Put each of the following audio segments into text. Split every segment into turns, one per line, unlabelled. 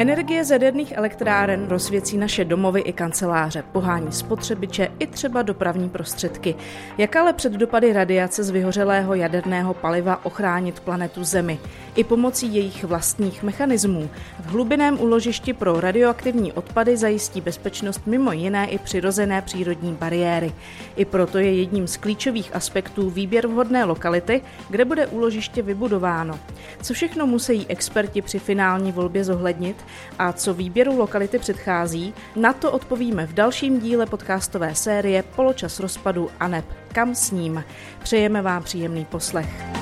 Energie z jaderných elektráren rozsvěcí naše domovy i kanceláře, pohání spotřebiče i třeba dopravní prostředky. Jak ale před dopady radiace z vyhořelého jaderného paliva ochránit planetu Zemi? I pomocí jejich vlastních mechanismů. V hlubinném úložišti pro radioaktivní odpady zajistí bezpečnost mimo jiné i přirozené přírodní bariéry. I proto je jedním z klíčových aspektů výběr vhodné lokality, kde bude úložiště vybudováno. Co všechno musí experti při finální volbě zohlednit a co výběru lokality předchází, na to odpovíme v dalším díle podcastové série Poločas rozpadu a neb kam s ním. Přejeme vám příjemný poslech.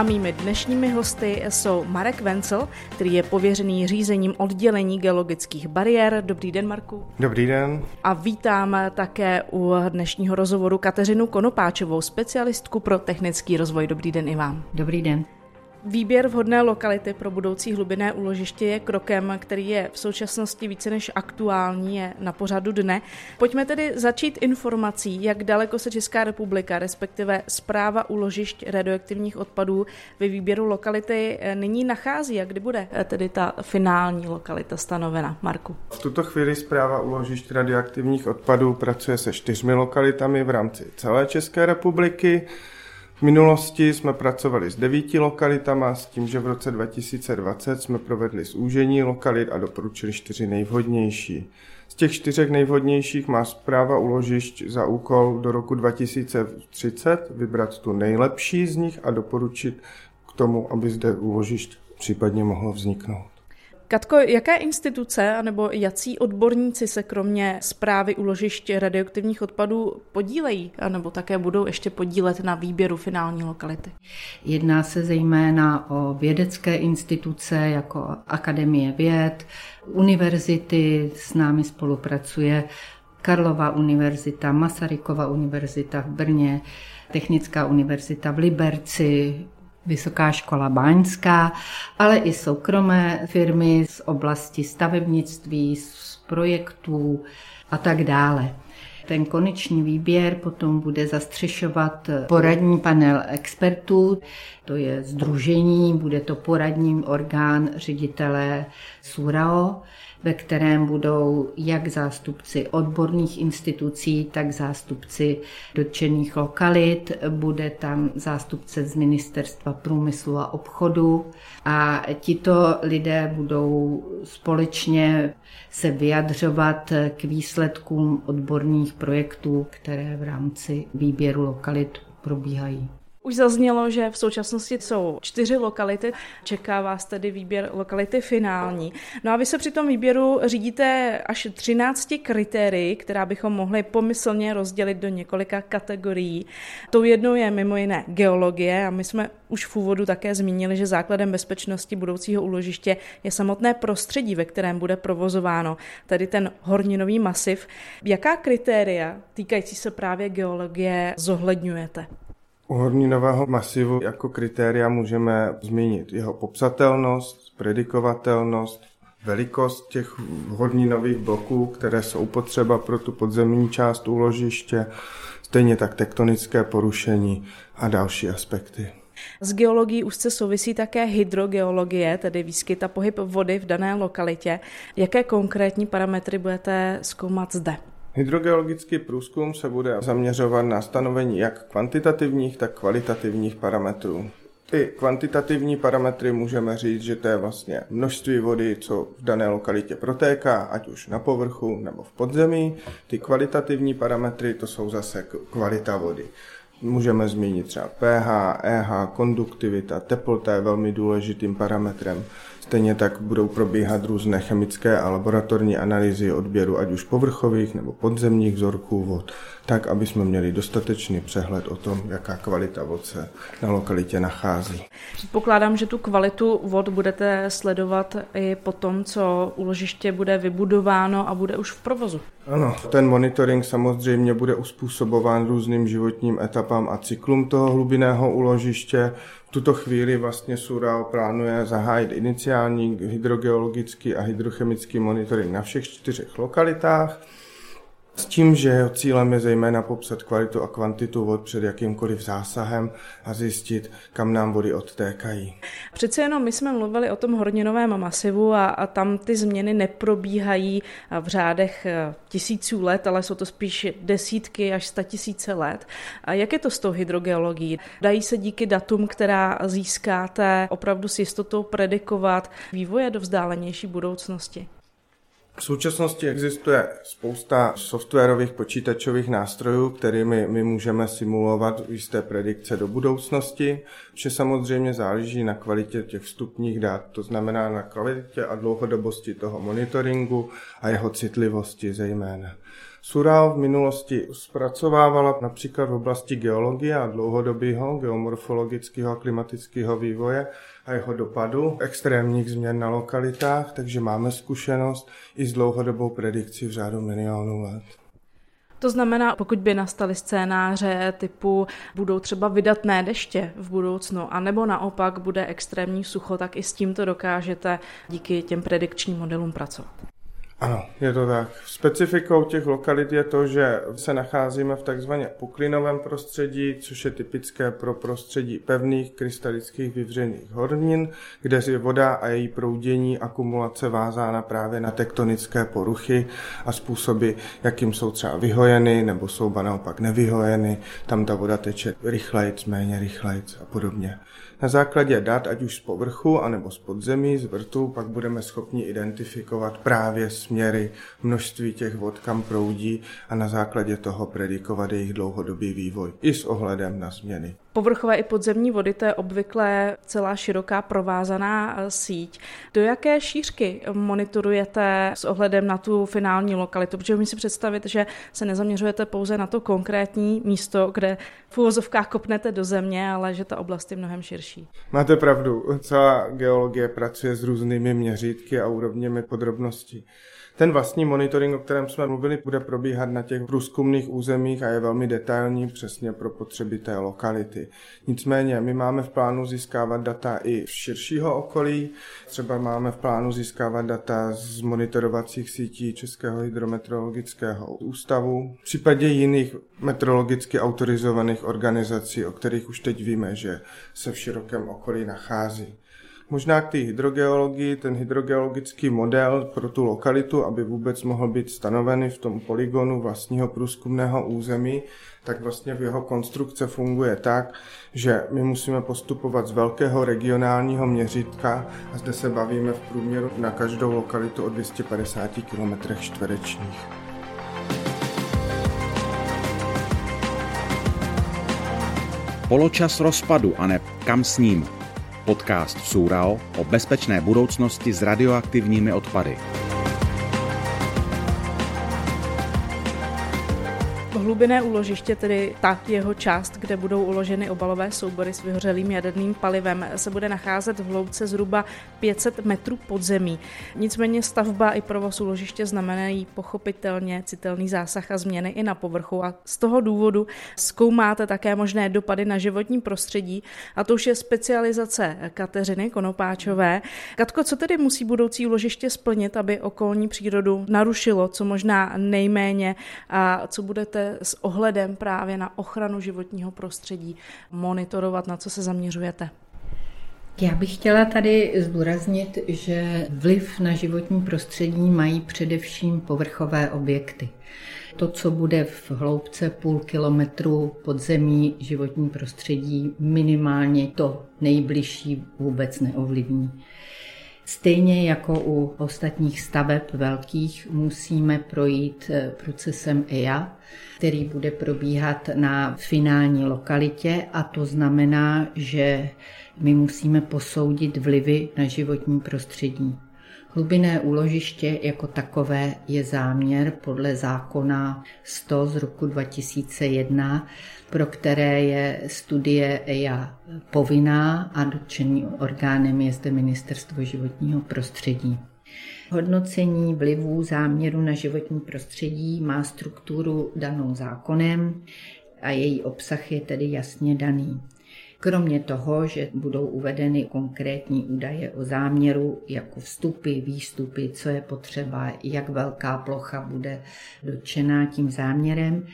A mými dnešními hosty jsou Marek Vencel, který je pověřený řízením oddělení geologických bariér. Dobrý den, Marku.
Dobrý den.
A vítám také u dnešního rozhovoru Kateřinu Konopáčovou, specialistku pro technický rozvoj. Dobrý den i vám.
Dobrý den.
Výběr vhodné lokality pro budoucí hlubinné úložiště je krokem, který je v současnosti více než aktuální, je na pořadu dne. Pojďme tedy začít informací, jak daleko se Česká republika, respektive zpráva úložišť radioaktivních odpadů ve výběru lokality eh, nyní nachází a kdy bude eh, tedy ta finální lokalita stanovena. Marku.
V tuto chvíli zpráva úložišť radioaktivních odpadů pracuje se čtyřmi lokalitami v rámci celé České republiky. V minulosti jsme pracovali s devíti lokalitama s tím, že v roce 2020 jsme provedli zúžení lokalit a doporučili čtyři nejvhodnější. Z těch čtyřech nejvhodnějších má zpráva uložišť za úkol do roku 2030 vybrat tu nejlepší z nich a doporučit k tomu, aby zde úložišť případně mohlo vzniknout.
Katko, jaké instituce nebo jací odborníci se kromě zprávy uložišť radioaktivních odpadů podílejí, nebo také budou ještě podílet na výběru finální lokality?
Jedná se zejména o vědecké instituce jako Akademie věd, univerzity, s námi spolupracuje Karlova univerzita, Masarykova univerzita v Brně, Technická univerzita v Liberci, Vysoká škola Báňská, ale i soukromé firmy z oblasti stavebnictví, z projektů a tak dále. Ten konečný výběr potom bude zastřešovat poradní panel expertů, to je združení, bude to poradní orgán ředitele SURAO, ve kterém budou jak zástupci odborných institucí, tak zástupci dotčených lokalit. Bude tam zástupce z Ministerstva průmyslu a obchodu a tito lidé budou společně se vyjadřovat k výsledkům odborných projektů, které v rámci výběru lokalit probíhají.
Už zaznělo, že v současnosti jsou čtyři lokality, čeká vás tedy výběr lokality finální. No a vy se při tom výběru řídíte až 13 kritérií, která bychom mohli pomyslně rozdělit do několika kategorií. Tou jednou je mimo jiné geologie a my jsme už v úvodu také zmínili, že základem bezpečnosti budoucího úložiště je samotné prostředí, ve kterém bude provozováno, tedy ten horninový masiv. Jaká kritéria týkající se právě geologie zohledňujete?
U horninového masivu jako kritéria můžeme zmínit jeho popsatelnost, predikovatelnost, velikost těch horninových bloků, které jsou potřeba pro tu podzemní část úložiště, stejně tak tektonické porušení a další aspekty.
S geologií úzce souvisí také hydrogeologie, tedy výskyt a pohyb vody v dané lokalitě. Jaké konkrétní parametry budete zkoumat zde?
Hydrogeologický průzkum se bude zaměřovat na stanovení jak kvantitativních, tak kvalitativních parametrů. Ty kvantitativní parametry můžeme říct, že to je vlastně množství vody, co v dané lokalitě protéká, ať už na povrchu nebo v podzemí. Ty kvalitativní parametry to jsou zase kvalita vody. Můžeme zmínit třeba pH, EH, konduktivita, teplota je velmi důležitým parametrem. Stejně tak budou probíhat různé chemické a laboratorní analýzy odběru ať už povrchových nebo podzemních vzorků vod, tak, aby jsme měli dostatečný přehled o tom, jaká kvalita vod se na lokalitě nachází.
Předpokládám, že tu kvalitu vod budete sledovat i po tom, co úložiště bude vybudováno a bude už v provozu.
Ano, ten monitoring samozřejmě bude uspůsobován různým životním etapám a cyklům toho hlubinného úložiště. Tuto chvíli vlastně SURAO plánuje zahájit iniciální hydrogeologický a hydrochemický monitoring na všech čtyřech lokalitách. S tím, že jeho cílem je zejména popsat kvalitu a kvantitu vod před jakýmkoliv zásahem a zjistit, kam nám vody odtékají.
Přece jenom my jsme mluvili o tom horninovém masivu a, a tam ty změny neprobíhají v řádech eh, tisíců let, ale jsou to spíš desítky až sta tisíce let. A jak je to s tou hydrogeologií? Dají se díky datům, která získáte, opravdu s jistotou predikovat vývoje do vzdálenější budoucnosti?
V současnosti existuje spousta softwarových počítačových nástrojů, kterými my můžeme simulovat jisté predikce do budoucnosti, vše samozřejmě záleží na kvalitě těch vstupních dat, to znamená na kvalitě a dlouhodobosti toho monitoringu a jeho citlivosti zejména. Sural v minulosti zpracovávala například v oblasti geologie a dlouhodobého geomorfologického a klimatického vývoje a jeho dopadu extrémních změn na lokalitách, takže máme zkušenost i s dlouhodobou predikcí v řádu milionů let.
To znamená, pokud by nastaly scénáře typu budou třeba vydatné deště v budoucnu, anebo naopak bude extrémní sucho, tak i s tímto dokážete díky těm predikčním modelům pracovat.
Ano, je to tak. Specifikou těch lokalit je to, že se nacházíme v takzvaně puklinovém prostředí, což je typické pro prostředí pevných krystalických vyvřených hornin, kde je voda a její proudění akumulace vázána právě na tektonické poruchy a způsoby, jakým jsou třeba vyhojeny nebo jsou naopak nevyhojeny. Tam ta voda teče rychlejc, méně rychlejc a podobně. Na základě dat, ať už z povrchu, anebo z podzemí, z vrtu, pak budeme schopni identifikovat právě směry, množství těch vod, kam proudí a na základě toho predikovat jejich dlouhodobý vývoj i s ohledem na změny
povrchové i podzemní vody, to je obvykle celá široká provázaná eh, síť. Do jaké šířky monitorujete s ohledem na tu finální lokalitu? Protože mi si představit, že se nezaměřujete pouze na to konkrétní místo, kde v úvozovkách kopnete do země, ale že ta oblast je mnohem širší.
Máte pravdu. Celá geologie pracuje s různými měřítky a úrovněmi podrobností. Ten vlastní monitoring, o kterém jsme mluvili, bude probíhat na těch průzkumných územích a je velmi detailní přesně pro potřeby té lokality. Nicméně my máme v plánu získávat data i v širšího okolí. Třeba máme v plánu získávat data z monitorovacích sítí Českého hydrometeorologického ústavu. V případě jiných meteorologicky autorizovaných organizací, o kterých už teď víme, že se v širokém okolí nachází. Možná k té hydrogeologii, ten hydrogeologický model pro tu lokalitu, aby vůbec mohl být stanovený v tom poligonu vlastního průzkumného území, tak vlastně v jeho konstrukce funguje tak, že my musíme postupovat z velkého regionálního měřítka a zde se bavíme v průměru na každou lokalitu o 250 km čtverečních.
Poločas rozpadu a ne kam s ním podcast Súral o bezpečné budoucnosti s radioaktivními odpady.
Hlubinné úložiště, tedy ta jeho část, kde budou uloženy obalové soubory s vyhořelým jaderným palivem, se bude nacházet v hloubce zhruba 500 metrů pod zemí. Nicméně stavba i provoz úložiště znamenají pochopitelně citelný zásah a změny i na povrchu a z toho důvodu zkoumáte také možné dopady na životní prostředí a to už je specializace Kateřiny Konopáčové. Katko, co tedy musí budoucí úložiště splnit, aby okolní přírodu narušilo co možná nejméně a co budete s ohledem právě na ochranu životního prostředí monitorovat, na co se zaměřujete?
Já bych chtěla tady zdůraznit, že vliv na životní prostředí mají především povrchové objekty. To, co bude v hloubce půl kilometru pod zemí životní prostředí, minimálně to nejbližší vůbec neovlivní. Stejně jako u ostatních staveb velkých musíme projít eh, procesem EIA, který bude probíhat na finální lokalitě a to znamená, že my musíme posoudit vlivy na životní prostředí. Hlubinné úložiště jako takové je záměr podle zákona 100 z roku 2001, pro které je studie EIA povinná a dotčeným orgánem je zde Ministerstvo životního prostředí. Hodnocení vlivů záměru na životní prostředí má strukturu danou zákonem a její obsah je tedy jasně daný. Kromě toho, že budou uvedeny konkrétní údaje o záměru, jako vstupy, výstupy, co je potřeba, jak velká plocha bude dotčená tím záměrem,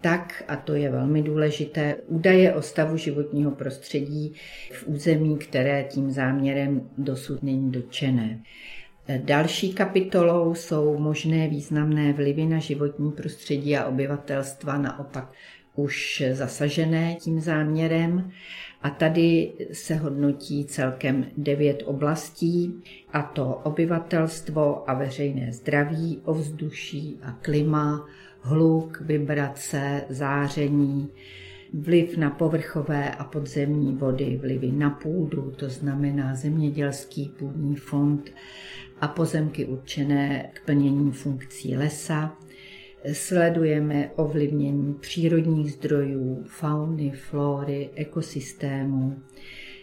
tak, a to je velmi důležité, údaje o stavu životního prostředí v území, které tím záměrem dosud není dotčené. Další kapitolou jsou možné významné vlivy na životní prostředí a obyvatelstva naopak už zasažené tím záměrem. A tady se hodnotí celkem devět oblastí, a to obyvatelstvo a veřejné zdraví, ovzduší a klima, hluk, vibrace, záření, vliv na povrchové a podzemní vody, vlivy na půdu, to znamená zemědělský půdní fond a pozemky určené k plnění funkcí lesa. Sledujeme ovlivnění přírodních zdrojů, fauny, flory, ekosystému.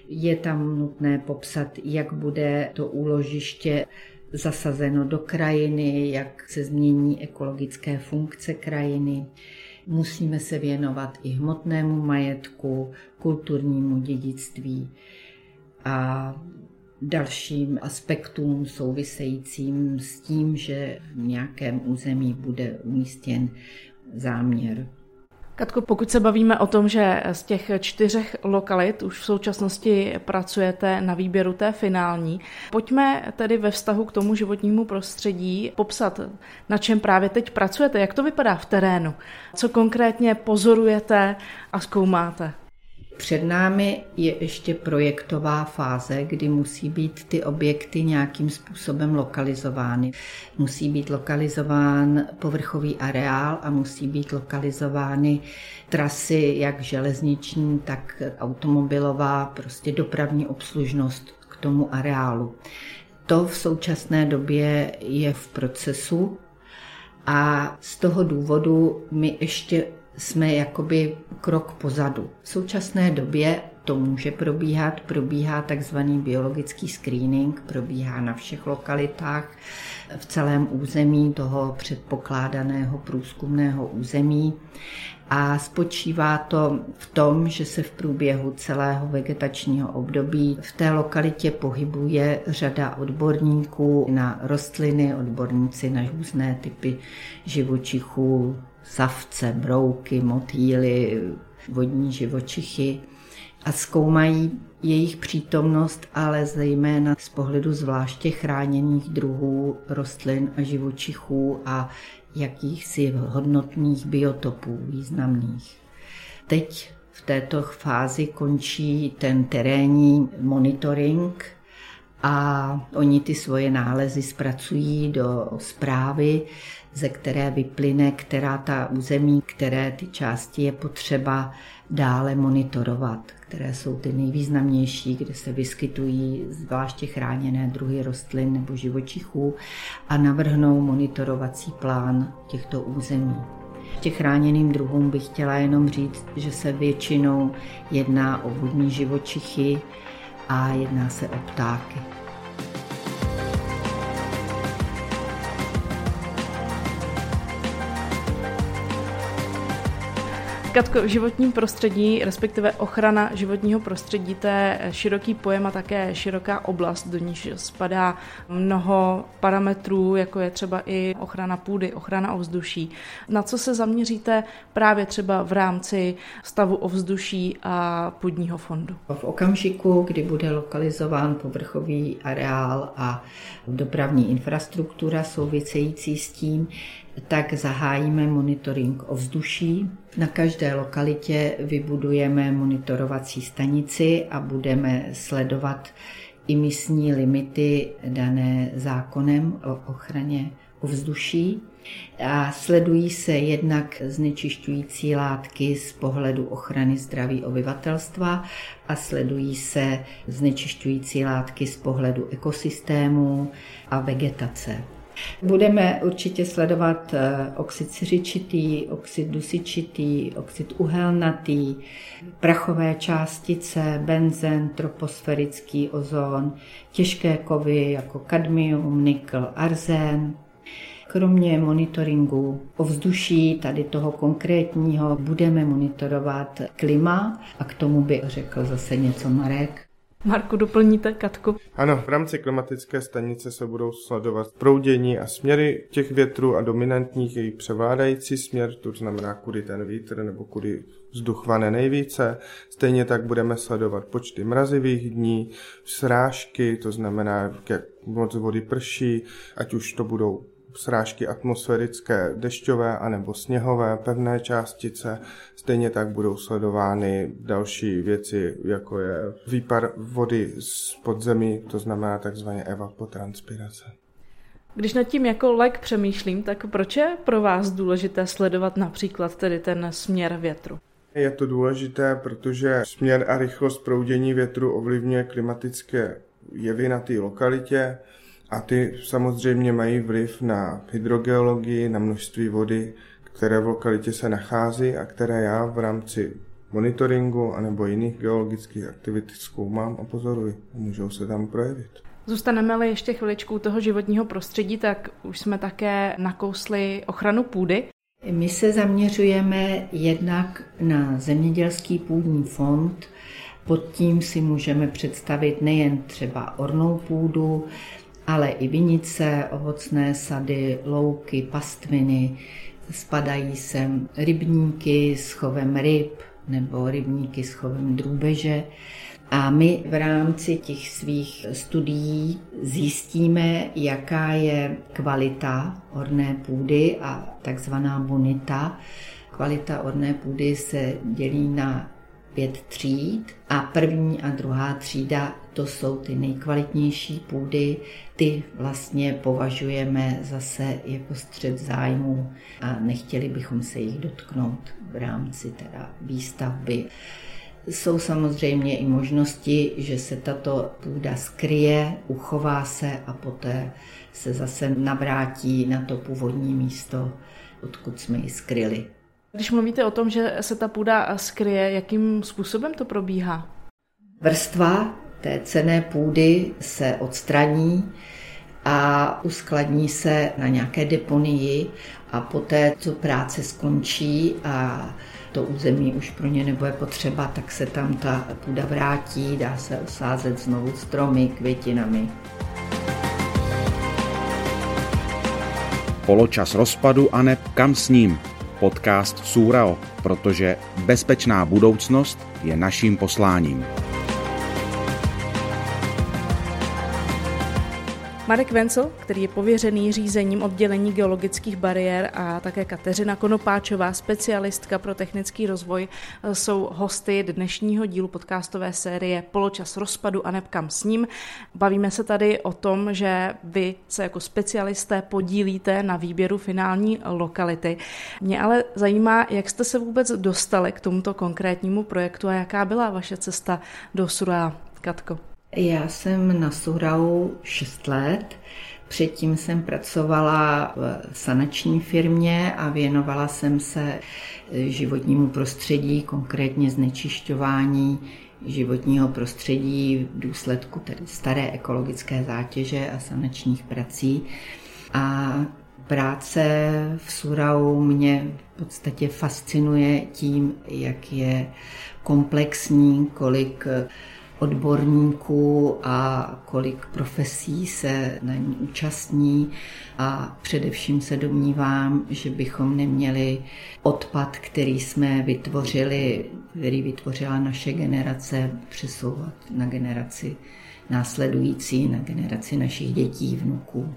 Je tam nutné popsat, jak bude to úložiště zasazeno do krajiny, jak se změní ekologické funkce krajiny. Musíme se věnovat i hmotnému majetku, kulturnímu dědictví a dalším aspektům souvisejícím s tím, že v nějakém území bude umístěn záměr
Katko, pokud se bavíme o tom, že z těch čtyřech lokalit už v současnosti pracujete na výběru té finální, pojďme tedy ve vztahu k tomu životnímu prostředí popsat, na čem právě teď pracujete, jak to vypadá v terénu, co konkrétně pozorujete a zkoumáte.
Před námi je ještě projektová fáze, kdy musí být ty objekty nějakým způsobem lokalizovány. Musí být lokalizován povrchový areál a musí být lokalizovány trasy, jak železniční, tak automobilová, prostě dopravní obslužnost k tomu areálu. To v současné době je v procesu a z toho důvodu my ještě jsme jakoby krok pozadu. V současné době to může probíhat, probíhá takzvaný biologický screening, probíhá na všech lokalitách v celém území toho předpokládaného průzkumného území a spočívá to v tom, že se v průběhu celého vegetačního období v té lokalitě pohybuje řada odborníků na rostliny, odborníci na různé typy živočichů, savce, brouky, motýly, vodní živočichy a zkoumají jejich přítomnost, ale zejména z pohledu zvláště chráněných druhů rostlin a živočichů a jakýchsi hodnotných biotopů významných. Teď v této fázi končí ten terénní monitoring a oni ty svoje nálezy zpracují do zprávy, ze které vyplyne, která ta území, které ty části je potřeba dále monitorovat, které jsou ty nejvýznamnější, kde se vyskytují zvláště chráněné druhy rostlin nebo živočichů a navrhnou monitorovací plán těchto území. Těch chráněným druhům bych chtěla jenom říct, že se většinou jedná o vodní živočichy a jedná se o ptáky.
Katko, v životním prostředí, respektive ochrana životního prostředí, to je široký pojem a také široká oblast, do níž spadá mnoho parametrů, jako je třeba i ochrana půdy, ochrana ovzduší. Na co se zaměříte právě třeba v rámci stavu ovzduší a půdního fondu?
V okamžiku, kdy bude lokalizován povrchový areál a dopravní infrastruktura související s tím, tak zahájíme monitoring ovzduší. Na každé lokalitě vybudujeme monitorovací stanici a budeme sledovat imisní limity dané zákonem o ochraně ovzduší. A sledují se jednak znečišťující látky z pohledu ochrany zdraví obyvatelstva a sledují se znečišťující látky z pohledu ekosystému a vegetace. Budeme určitě sledovat eh, oxid siřičitý, oxid dusičitý, oxid uhelnatý, prachové částice, benzen, troposférický ozon, těžké kovy jako kadmium, nikl, arzén. Kromě monitoringu ovzduší, tady toho konkrétního, budeme monitorovat klima a k tomu by řekl zase něco Marek.
Marku, doplníte Katku?
Ano, v rámci klimatické stanice se budou sledovat proudění a směry těch větrů a dominantních její převládající směr, to znamená, kudy ten vítr nebo kudy vzduch vane nejvíce. Stejně tak budeme sledovat počty mrazivých dní, srážky, to znamená, jak moc vody prší, ať už to budou srážky atmosférické, dešťové anebo sněhové, pevné částice. Stejně tak budou sledovány další věci, jako je výpar vody z podzemí, to znamená takzvaně evapotranspirace.
Když nad tím jako lek přemýšlím, tak proč je pro vás důležité sledovat například tedy ten směr větru?
Je to důležité, protože směr a rychlost proudění větru ovlivňuje klimatické jevy na té lokalitě a ty samozřejmě mají vliv na hydrogeologii, na množství vody, které v lokalitě se nachází a které já v rámci monitoringu anebo jiných geologických aktivit zkoumám a pozoruji. Můžou se tam projevit.
Zůstaneme-li ještě chviličku toho životního prostředí, tak už jsme také nakousli ochranu půdy.
My se zaměřujeme jednak na zemědělský půdní fond. Pod tím si můžeme představit nejen třeba ornou půdu, ale i vinice, ovocné sady, louky, pastviny. Spadají sem rybníky s chovem ryb nebo rybníky s chovem drůbeže. A my v rámci těch svých studií zjistíme, jaká je kvalita orné půdy a takzvaná bonita. Kvalita orné půdy se dělí na pět tříd a první a druhá třída to jsou ty nejkvalitnější půdy, ty vlastně považujeme zase jako střed zájmu a nechtěli bychom se jich dotknout v rámci teda výstavby. Jsou samozřejmě i možnosti, že se tato půda skryje, uchová se a poté se zase navrátí na to původní místo, odkud jsme ji skryli.
Když mluvíte o tom, že se ta půda skryje, jakým způsobem to probíhá?
Vrstva té cené půdy se odstraní a uskladní se na nějaké deponii a poté, co práce skončí a to území už pro ně nebude potřeba, tak se tam ta půda vrátí, dá se osázet znovu stromy, květinami.
Poločas rozpadu a ne kam s ním. Podcast Súrao, protože bezpečná budoucnost je naším posláním.
Marek Vencel, který je pověřený řízením oddělení geologických bariér a také Kateřina Konopáčová, specialistka pro technický rozvoj, jsou hosty dnešního dílu podcastové série Poločas rozpadu a nebkam s ním. Bavíme se tady o tom, že vy se jako specialisté podílíte na výběru finální lokality. Mě ale zajímá, jak jste se vůbec dostali k tomuto konkrétnímu projektu a jaká byla vaše cesta do Sura, Katko.
Já jsem na Surau 6 let. Předtím jsem pracovala v sanační firmě a věnovala jsem se životnímu prostředí, konkrétně znečišťování životního prostředí v důsledku tedy staré ekologické zátěže a sanačních prací. A práce v Surau mě v podstatě fascinuje tím, jak je komplexní, kolik odborníků a kolik profesí se na ní účastní a především se domnívám, že bychom neměli odpad, který jsme vytvořili, který vytvořila naše generace, přesouvat na generaci následující, na generaci našich dětí, vnuků.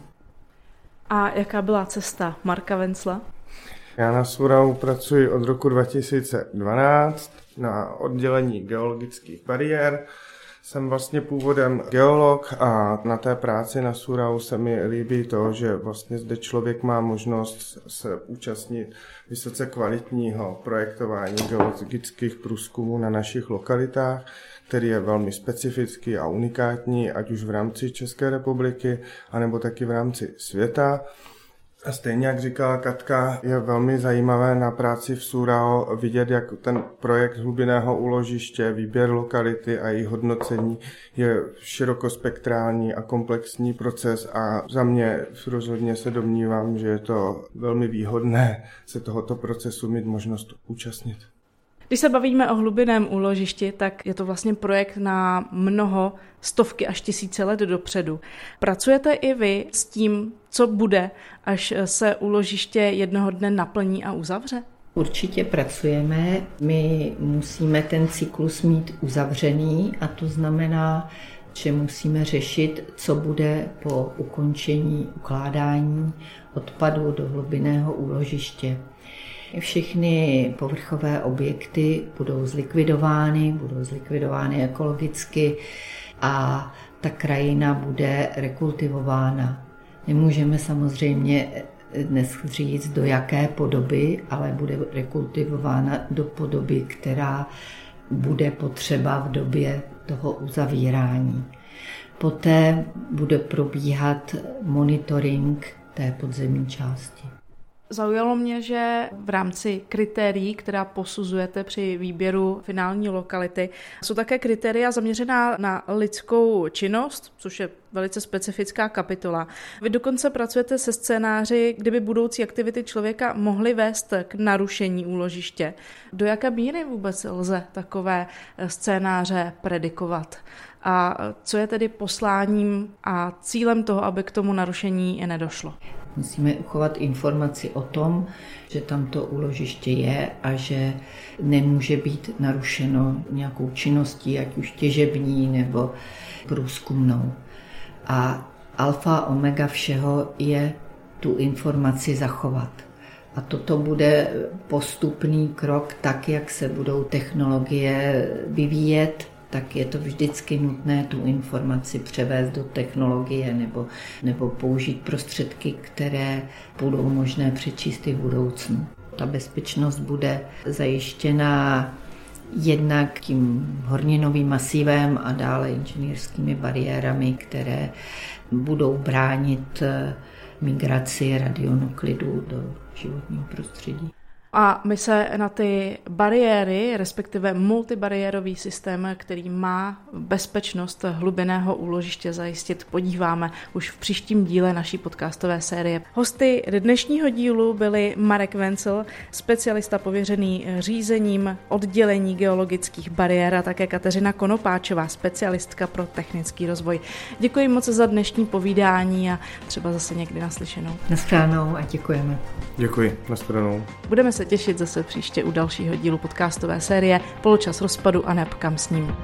A jaká byla cesta Marka Vencla?
Já na Surau pracuji od roku 2012 na oddělení geologických bariér. Jsem vlastně původem geolog a na té práci na Surau se mi líbí to, že vlastně zde člověk má možnost se účastnit vysoce kvalitního projektování geologických průzkumů na našich lokalitách, který je velmi specifický a unikátní, ať už v rámci České republiky, anebo taky v rámci světa. A stejně jak říkala Katka, je velmi zajímavé na práci v Surao vidět, jak ten projekt hlubinného úložiště, výběr lokality a její hodnocení je širokospektrální a komplexní proces a za mě rozhodně se domnívám, že je to velmi výhodné se tohoto procesu mít možnost účastnit.
Když se bavíme o hlubinném úložišti, tak je to vlastně projekt na mnoho stovky až tisíce let dopředu. Pracujete i vy s tím, co bude, až se úložiště jednoho dne naplní a uzavře?
Určitě pracujeme. My musíme ten cyklus mít uzavřený a to znamená, že musíme řešit, co bude po ukončení ukládání odpadu do hlubinného úložiště. Všechny povrchové objekty budou zlikvidovány, budou zlikvidovány ekologicky a ta krajina bude rekultivována. Nemůžeme samozřejmě dnes říct, do jaké podoby, ale bude rekultivována do podoby, která bude potřeba v době toho uzavírání. Poté bude probíhat monitoring té podzemní části.
Zaujalo mě, že v rámci kritérií, která posuzujete při výběru finální lokality, jsou také kritéria zaměřená na lidskou činnost, což je velice specifická kapitola. Vy dokonce pracujete se scénáři, kdyby budoucí aktivity člověka mohly vést k narušení úložiště. Do jaké míry vůbec lze takové scénáře predikovat? A co je tedy posláním a cílem toho, aby k tomu narušení nedošlo?
Musíme uchovat informaci o tom, že tam to úložiště je a že nemůže být narušeno nějakou činností, ať už těžební nebo průzkumnou. A alfa omega všeho je tu informaci zachovat. A toto bude postupný krok, tak jak se budou technologie vyvíjet, tak je to vždycky nutné tu informaci převést do technologie nebo, nebo použít prostředky, které budou možné přečíst i v budoucnu. Ta bezpečnost bude zajištěna jednak tím horninovým masivem a dále inženýrskými bariérami, které budou bránit migraci radionuklidů do životního prostředí.
A my se na ty bariéry, respektive multibariérový systém, který má bezpečnost hlubinného úložiště zajistit, podíváme už v příštím díle naší podcastové série. Hosty dnešního dílu byli Marek Vencel, specialista pověřený řízením oddělení geologických bariér a také Kateřina Konopáčová, specialistka pro technický rozvoj. Děkuji moc za dnešní povídání a třeba zase někdy naslyšenou.
Naschledanou a děkujeme.
Děkuji, nashledanou.
Budeme se těšit zase příště u dalšího dílu podcastové série Poločas rozpadu a neb kam s ním.